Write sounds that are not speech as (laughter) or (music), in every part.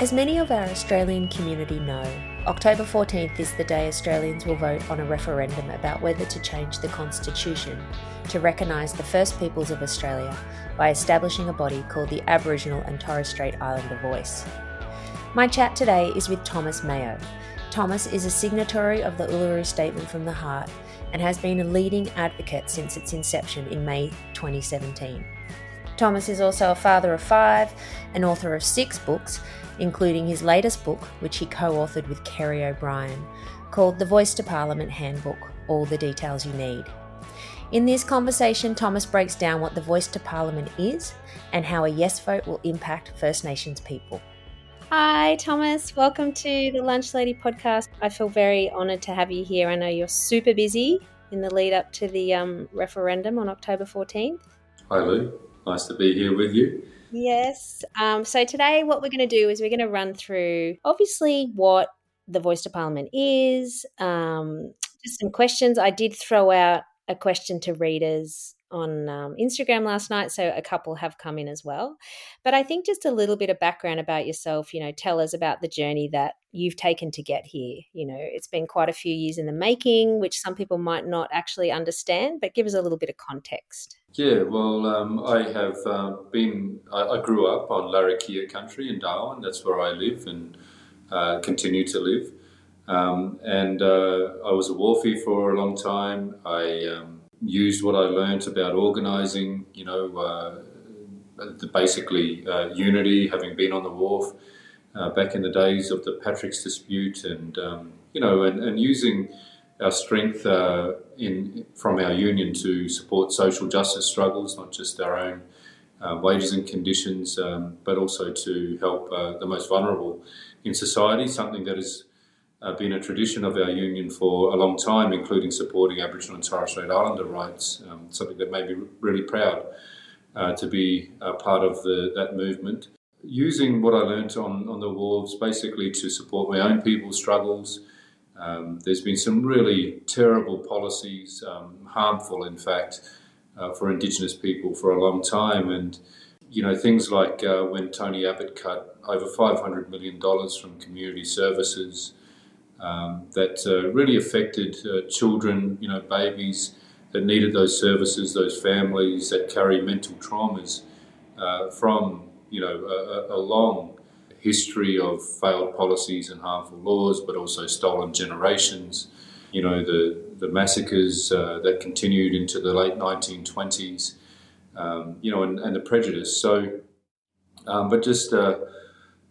As many of our Australian community know, October 14th is the day Australians will vote on a referendum about whether to change the Constitution to recognise the First Peoples of Australia by establishing a body called the Aboriginal and Torres Strait Islander Voice. My chat today is with Thomas Mayo. Thomas is a signatory of the Uluru Statement from the Heart and has been a leading advocate since its inception in May 2017. Thomas is also a father of five, an author of six books, including his latest book, which he co authored with Kerry O'Brien, called The Voice to Parliament Handbook All the Details You Need. In this conversation, Thomas breaks down what the Voice to Parliament is and how a yes vote will impact First Nations people. Hi, Thomas. Welcome to the Lunch Lady podcast. I feel very honoured to have you here. I know you're super busy in the lead up to the um, referendum on October 14th. Hi, Lou. Nice to be here with you. Yes. Um, so today, what we're going to do is we're going to run through obviously what the Voice to Parliament is, um, just some questions. I did throw out a question to readers on um, Instagram last night, so a couple have come in as well. But I think just a little bit of background about yourself, you know, tell us about the journey that you've taken to get here. You know, it's been quite a few years in the making, which some people might not actually understand, but give us a little bit of context. Yeah, well, um, I have uh, been, I, I, grew up on Larrakia country in Darwin, that's where I live and uh, continue to live. Um, and uh, I was a wharfie for a long time. I um, used what I learned about organising, you know, uh, basically uh, unity, having been on the wharf uh, back in the days of the Patrick's dispute, and um, you know, and, and, using our strength uh, in from our union to support social justice struggles, not just our own. Uh, wages and conditions, um, but also to help uh, the most vulnerable in society, something that is uh, been a tradition of our union for a long time, including supporting Aboriginal and Torres Strait Islander rights, um, something that made me really proud uh, to be a part of the, that movement. Using what I learnt on, on the wharves basically to support my own people's struggles. Um, there's been some really terrible policies, um, harmful in fact, uh, for Indigenous people for a long time. And, you know, things like uh, when Tony Abbott cut over $500 million from community services, um, that uh, really affected uh, children, you know, babies that needed those services, those families that carry mental traumas uh, from, you know, a, a, long history of failed policies and harmful laws, but also stolen generations. You know, the, the massacres uh, that continued into the late 1920s, um, you know, and, and, the prejudice. So, um, but just uh,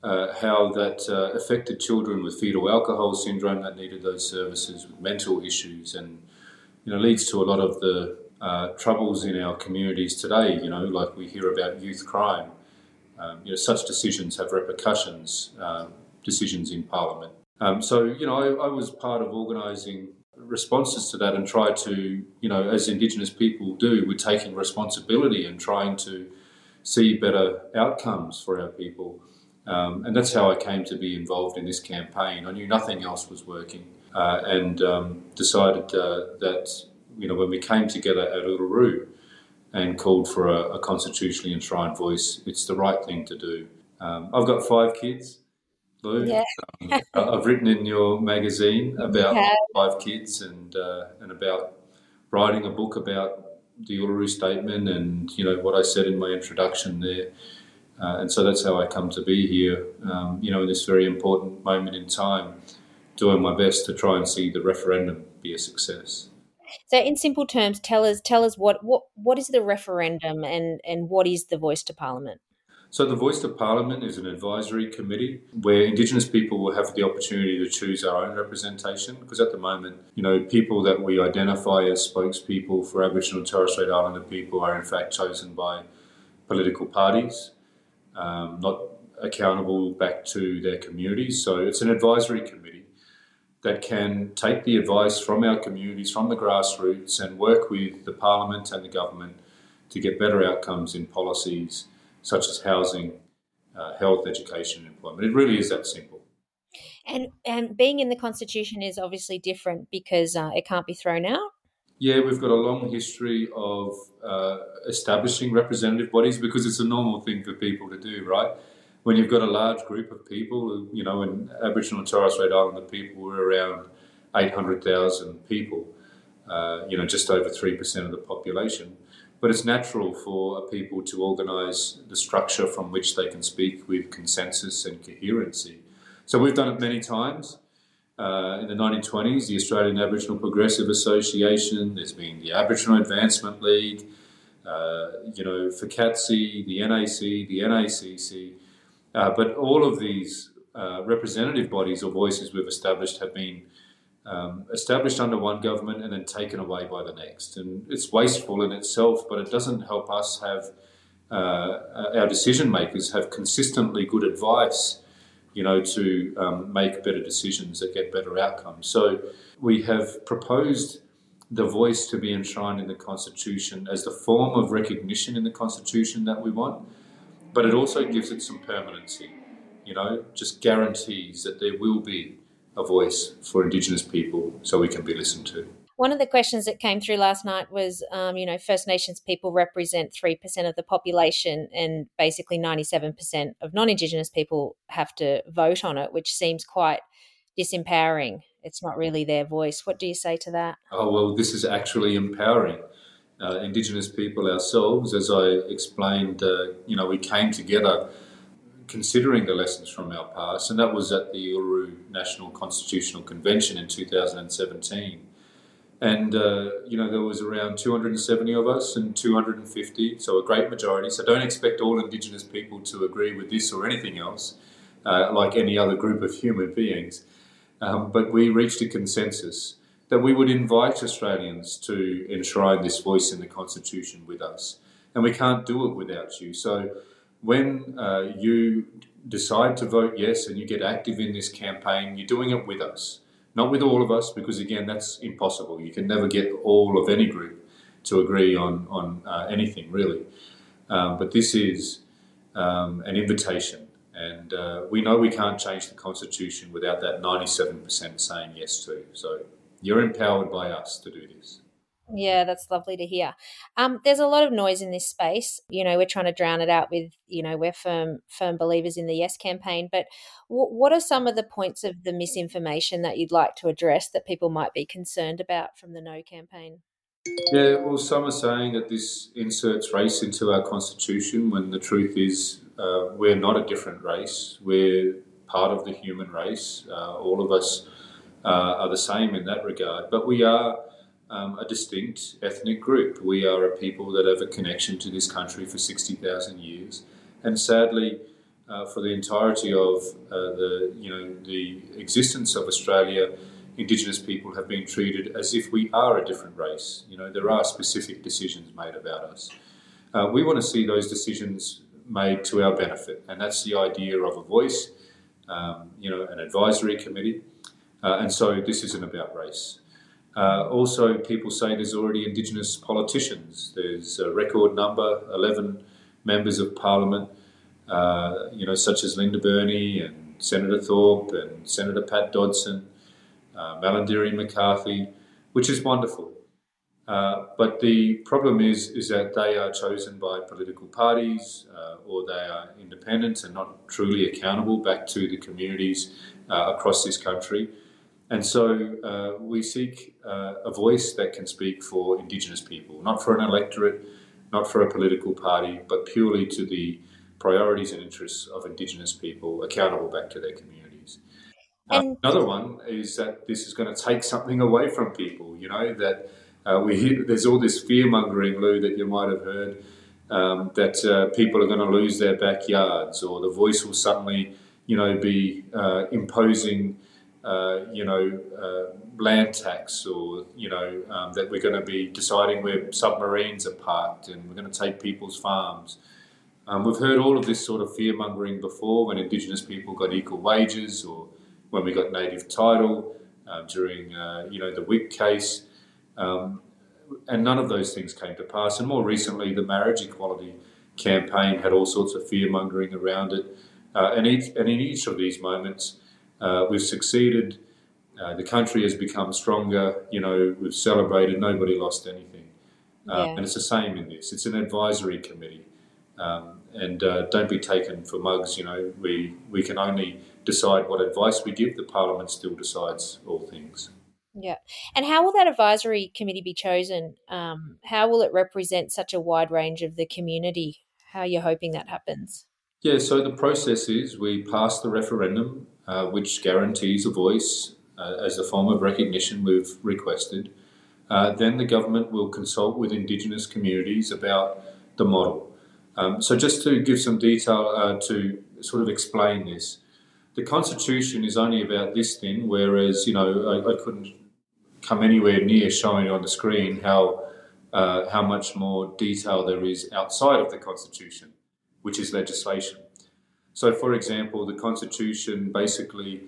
uh, how that uh, affected children with fetal alcohol syndrome that needed those services, with mental issues, and you know leads to a lot of the uh, troubles in our communities today. You know, like we hear about youth crime. Um, you know, such decisions have repercussions. Uh, decisions in Parliament. Um, so you know, I, I was part of organising responses to that and try to, you know, as Indigenous people do, we're taking responsibility and trying to see better outcomes for our people. Um, and that's how I came to be involved in this campaign. I knew nothing else was working uh, and um, decided uh, that, you know, when we came together at Uluru and called for a, a, constitutionally enshrined voice, it's the right thing to do. Um, I've got five kids, Lou. Yeah. Um, I've written in your magazine about five kids and, uh, and about writing a book about the Uluru Statement and, you know, what I said in my introduction there. Uh, and so that's how I come to be here, um, you know, in this very important moment in time, doing my best to try and see the referendum be a success. So, in simple terms, tell us tell us what what, what is the referendum and, and what is the Voice to Parliament? So, the Voice to Parliament is an advisory committee where Indigenous people will have the opportunity to choose our own representation. Because at the moment, you know, people that we identify as spokespeople for Aboriginal and Torres Strait Islander people are in fact chosen by political parties um, not accountable back to their communities. So it's an advisory committee that can take the advice from our communities, from the grassroots, and work with the parliament and the government to get better outcomes in policies such as housing, uh, health, education, and employment. It really is that simple. And and being in the constitution is obviously different because uh, it can't be thrown out. Yeah, we've got a long history of uh, establishing representative bodies because it's a normal thing for people to do, right? When you've got a large group of people, you know, in Aboriginal and Torres Strait Islander people were around 800,000 people, uh, you know, just over 3% of the population. But it's natural for a people to organise the structure from which they can speak with consensus and coherency. So we've done it many times. Uh, in the 1920s, the Australian Aboriginal Progressive Association, there's been the Aboriginal Advancement League, uh, you know, FCAATSI, the NAC, the NACC. Uh, but all of these uh, representative bodies or voices we've established have been um, established under one government and then taken away by the next. And it's wasteful in itself, but it doesn't help us have uh, our decision makers have consistently good advice, you know, to um, make better decisions that get better outcomes. So we have proposed the voice to be enshrined in the Constitution as the form of recognition in the Constitution that we want, but it also gives it some permanency. You know, just guarantees that there will be a voice for Indigenous people so we can be listened to. One of the questions that came through last night was, um, you know, First Nations people represent 3% of the population, and basically 97% of non Indigenous people have to vote on it, which seems quite disempowering. It's not really their voice. What do you say to that? Oh, well, this is actually empowering. Uh, Indigenous people ourselves, as I explained, uh, you know, we came together considering the lessons from our past, and that was at the Uluru National Constitutional Convention in 2017. And, uh, you know, there was around 270 of us and 250, so a great majority. So don't expect all Indigenous people to agree with this or anything else, uh, like any other group of human beings. Um, but we reached a consensus that we would invite Australians to enshrine this voice in the Constitution with us. And we can't do it without you. So when uh, you decide to vote yes and you get active in this campaign, you're doing it with us. Not with all of us, because again, that's impossible. You can never get all of any group to agree on, on uh, anything, really. Um, but this is um, an invitation. And uh, we know we can't change the Constitution without that 97% saying yes to. So you're empowered by us to do this. Yeah, that's lovely to hear. Um, there's a lot of noise in this space. You know, we're trying to drown it out with, you know, we're firm firm believers in the Yes campaign. But w- what are some of the points of the misinformation that you'd like to address that people might be concerned about from the No campaign? Yeah, well, some are saying that this inserts race into our constitution when the truth is uh, we're not a different race. We're part of the human race. Uh, all of us are the same in that regard. But we are um, a distinct ethnic group. We are a people that have a connection to this country for 60,000 years. And sadly, uh, for the entirety of uh, the, you know, the existence of Australia, Indigenous people have been treated as if we are a different race. You know, there are specific decisions made about us. Uh, we want to see those decisions made to our benefit, and that's the idea of a voice, um, you know, an advisory committee. Uh, and so this isn't about race. Uh, also, people say there's already Indigenous politicians. There's a record number, 11 members of Parliament, uh, you know, such as Linda Burney and Senator Thorpe and Senator Pat Dodson, uh, Malarndirri McCarthy, which is wonderful. Uh, but the problem is, is that they are chosen by political parties uh, or they are independent and not truly accountable back to the communities uh, across this country. And so uh, we seek uh, a voice that can speak for Indigenous people, not for an electorate, not for a political party, but purely to the priorities and interests of Indigenous people, accountable back to their communities. Uh, another one is that this is going to take something away from people. You know that uh, we hear, there's all this fear mongering, Lou, that you might have heard um, that uh, people are going to lose their backyards, or the voice will suddenly, you know, be uh, imposing uh, you know, uh, land tax or, you know, um, that we're going to be deciding where submarines are parked and we're going to take people's farms. Um, we've heard all of this sort of fear mongering before when Indigenous people got equal wages or when we got native title uh, during, you know, the Wik case. Um, and none of those things came to pass. And more recently, the marriage equality campaign had all sorts of fear mongering around it. Uh, and, each, and in each of these moments, uh, we've succeeded. Uh, the country has become stronger. You know, we've celebrated. Nobody lost anything. Uh, yeah. And it's the same in this. It's an advisory committee. Um, and uh, don't be taken for mugs. You know, we we can only decide what advice we give. The Parliament still decides all things. Yeah. And how will that advisory committee be chosen? Um, how will it represent such a wide range of the community? How are you hoping that happens? Yeah, so the process is we pass the referendum, uh, which guarantees a voice uh, as a form of recognition we've requested. Uh, then the government will consult with Indigenous communities about the model. Um, so, just to give some detail uh, to sort of explain this, the Constitution is only about this thing, whereas, you know, I, I couldn't come anywhere near showing on the screen how, uh, how much more detail there is outside of the Constitution, which is legislation. So, for example, the Constitution basically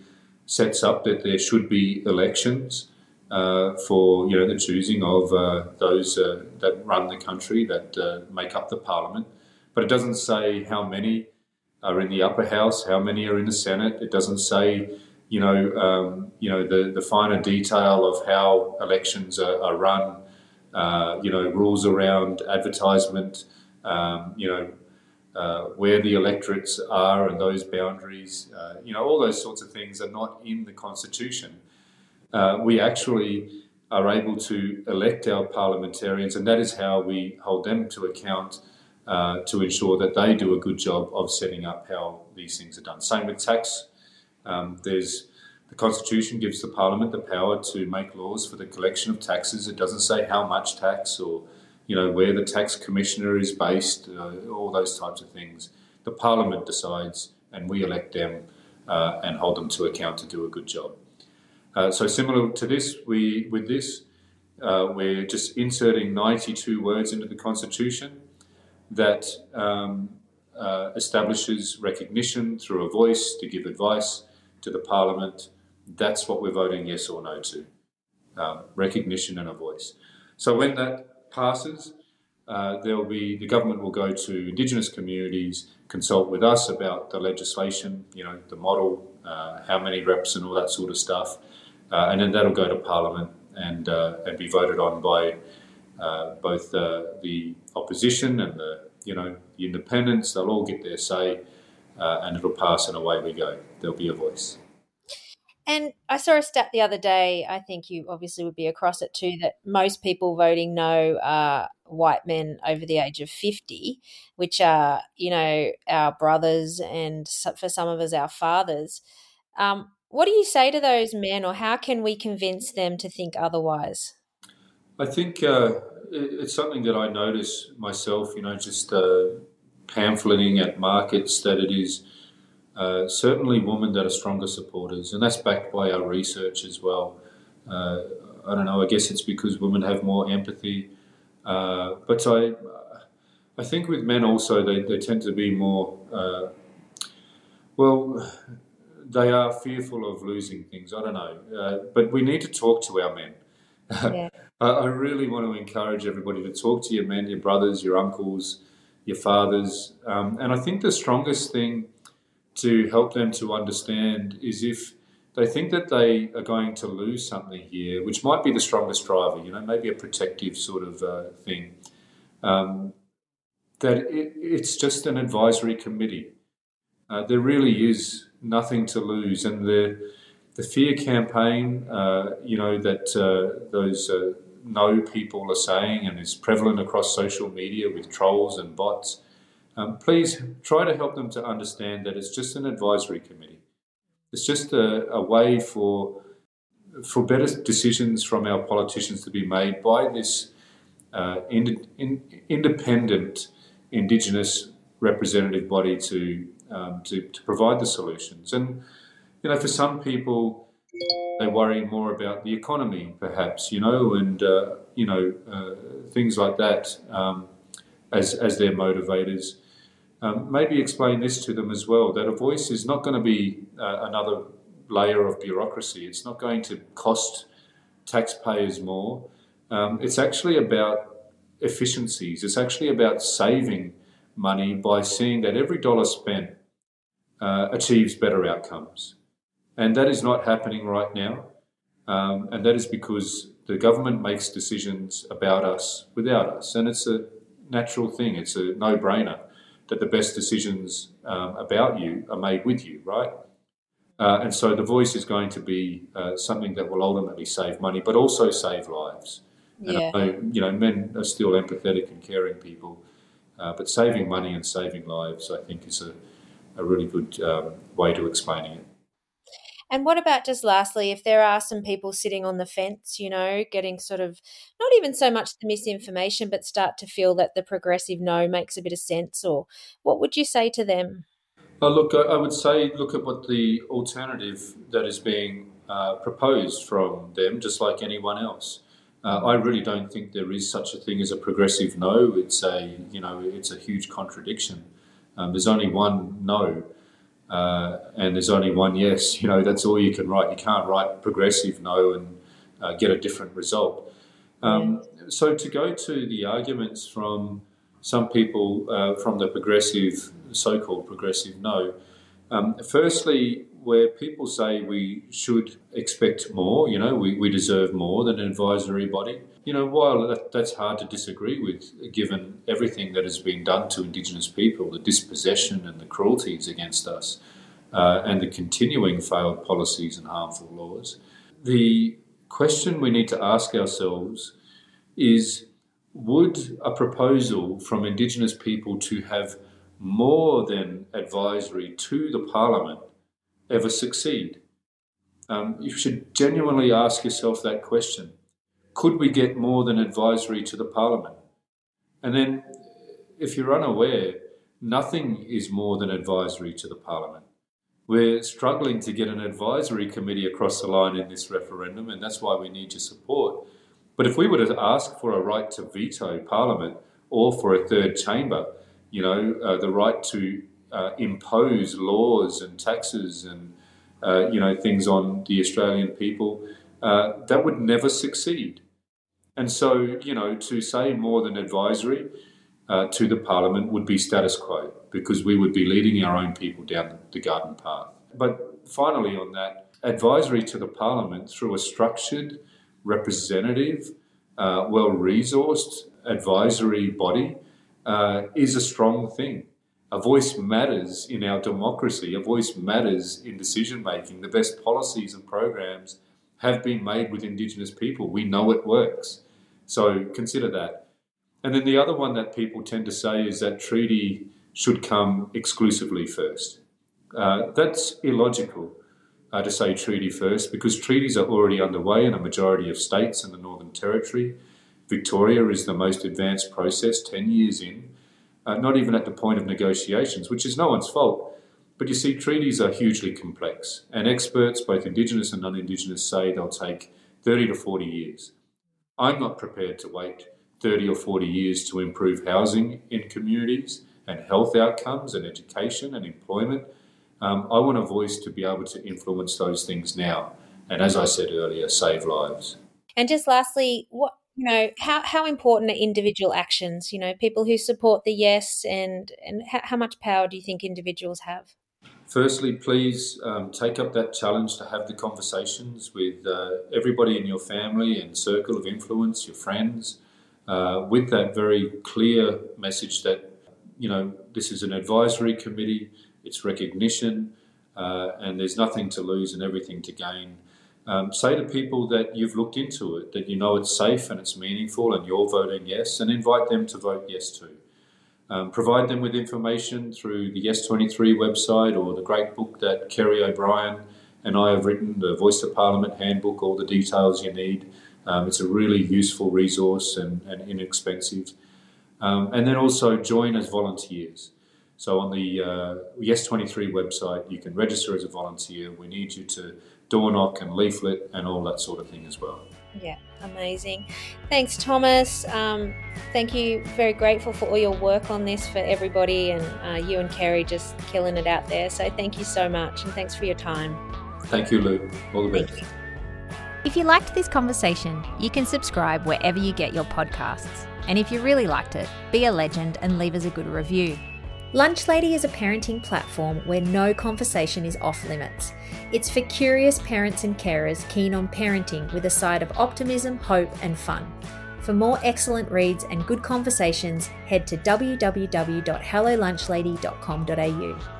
sets up that there should be elections uh, for you know the choosing of uh, those uh, that run the country that uh, make up the parliament, but it doesn't say how many are in the upper house, how many are in the Senate. It doesn't say you know um, you know the the finer detail of how elections are, are run. Uh, you know rules around advertisement. Um, you know uh, where the electorates are and those boundaries, uh, you know, all those sorts of things are not in the Constitution. Uh, we actually are able to elect our parliamentarians, and that is how we hold them to account uh, to ensure that they do a good job of setting up how these things are done. Same with tax. Um, there's the Constitution gives the Parliament the power to make laws for the collection of taxes. It doesn't say how much tax or you know, where the tax commissioner is based, uh, all those types of things. The parliament decides, and we elect them uh, and hold them to account to do a good job. Uh, so similar to this, we with this, uh, we're just inserting 92 words into the constitution that um, uh, establishes recognition through a voice to give advice to the parliament. That's what we're voting yes or no to. Um, recognition and a voice. So when that passes, uh, there will be the government will go to Indigenous communities, consult with us about the legislation, you know, the model, uh, how many reps, and all that sort of stuff, uh, and then that'll go to Parliament and uh, and be voted on by uh, both the opposition and the you know the independents. They'll all get their say, uh, and it'll pass, and away we go. There'll be a voice. And I saw a stat the other day, I think you obviously would be across it too, that most people voting no are white men over the age of 50, which are, you know, our brothers and for some of us, our fathers. Um, what do you say to those men, or how can we convince them to think otherwise? I think uh, it's something that I notice myself, you know, just uh, pamphleting at markets that it is uh, certainly women that are stronger supporters, and that's backed by our research as well. Uh, I don't know. I guess it's because women have more empathy, uh, but I, I think with men also they, they tend to be more. Uh, well, they are fearful of losing things. I don't know, uh, but we need to talk to our men. (laughs) Yeah. I really want to encourage everybody to talk to your men, your brothers, your uncles, your fathers, um, and I think the strongest thing to help them to understand is if they think that they are going to lose something here, which might be the strongest driver, you know, maybe a protective sort of uh, thing, um, that it, it's just an advisory committee. Uh, there really is nothing to lose, and the the fear campaign, uh, you know, that uh, those uh, no people are saying, and is prevalent across social media with trolls and bots um, please try to help them to understand that it's just an advisory committee. It's just a, a way for for better decisions from our politicians to be made by this uh, in, in, independent Indigenous representative body to, um, to, to provide the solutions. And you know, for some people, they worry more about the economy, perhaps. You know, and uh, you know uh, things like that um, as as their motivators. Um, maybe explain this to them as well that a voice is not going to be uh, another layer of bureaucracy. It's not going to cost taxpayers more. Um, it's actually about efficiencies. It's actually about saving money by seeing that every dollar spent uh, achieves better outcomes. And that is not happening right now. Um, and that is because the government makes decisions about us without us. And it's a natural thing, it's a no brainer that the best decisions um, about you are made with you, right? Uh, and so the voice is going to be uh, something that will ultimately save money, but also save lives. Yeah. And I know, you know, men are still empathetic and caring people, uh, but saving money and saving lives, I think, is a, a really good um, way to explaining it. And what about just lastly, if there are some people sitting on the fence, you know, getting sort of not even so much the misinformation, but start to feel that the progressive no makes a bit of sense, or what would you say to them? Oh, look, I would say look at what the alternative that is being uh, proposed from them, just like anyone else. Uh, I really don't think there is such a thing as a progressive no. It's a you know it's a huge contradiction. Um, there's only one no, uh, and there's only one yes. (laughs) You know that's all you can write. You can't write progressive no and uh, get a different result. Um, so to go to the arguments from some people uh, from the progressive, so-called progressive no. Um, firstly, where people say we should expect more, you know, we, we deserve more than an advisory body. You know, while that, that's hard to disagree with, given everything that has been done to Indigenous people, the dispossession and the cruelties against us, uh, and the continuing failed policies and harmful laws, the question we need to ask ourselves is would a proposal from Indigenous people to have more than advisory to the Parliament ever succeed? Um, you should genuinely ask yourself that question. Could we get more than advisory to the Parliament? And then, if you're unaware, nothing is more than advisory to the Parliament. We're struggling to get an advisory committee across the line in this referendum, and that's why we need your support. But if we were to ask for a right to veto Parliament or for a third chamber, you know, uh, the right to uh, impose laws and taxes and uh, you know things on the Australian people, uh, that would never succeed. And so, you know, to say more than advisory uh, to the Parliament would be status quo because we would be leading our own people down the garden path. But finally, on that, advisory to the Parliament through a structured representative, uh, well resourced advisory body uh, is a strong thing. A voice matters in our democracy, a voice matters in decision making. The best policies and programs have been made with Indigenous people. We know it works. So consider that. And then the other one that people tend to say is that treaty should come exclusively first. Uh, that's illogical uh, to say treaty first because treaties are already underway in a majority of states in the Northern Territory. Victoria is the most advanced process, 10 years in, uh, not even at the point of negotiations, which is no one's fault. But you see, treaties are hugely complex, and experts, both Indigenous and non Indigenous, say they'll take 30 to 40 years. I'm not prepared to wait 30 or 40 years to improve housing in communities and health outcomes and education and employment um, I want a voice to be able to influence those things now. And as I said earlier, save lives. And just lastly, what you know, how, how important are individual actions? You know, people who support the yes, and and how, how much power do you think individuals have? Firstly, please um, take up that challenge to have the conversations with uh, everybody in your family and circle of influence, your friends, uh, with that very clear message that you know this is an advisory committee its recognition, uh, and there's nothing to lose and everything to gain. Um, say to people that you've looked into it, that you know it's safe and it's meaningful, and you're voting yes, and invite them to vote yes too. Um, provide them with information through the Yes 23 website or the great book that Kerry O'Brien and I have written, the Voice of Parliament handbook, all the details you need. Um, it's a really useful resource and, and inexpensive. Um, and then also join as volunteers. So on the uh, Yes23 website, you can register as a volunteer. We need you to door knock and leaflet and all that sort of thing as well. Yeah, amazing. Thanks, Thomas. Um, thank you. Very grateful for all your work on this for everybody, and uh, you and Kerry just killing it out there. So thank you so much, and thanks for your time. Thank you, Lou. All the best. If you liked this conversation, you can subscribe wherever you get your podcasts. And if you really liked it, be a legend and leave us a good review. Lunch Lady is a parenting platform where no conversation is off limits. It's for curious parents and carers keen on parenting with a side of optimism, hope, and fun. For more excellent reads and good conversations, head to www.hellolunchlady.com.au.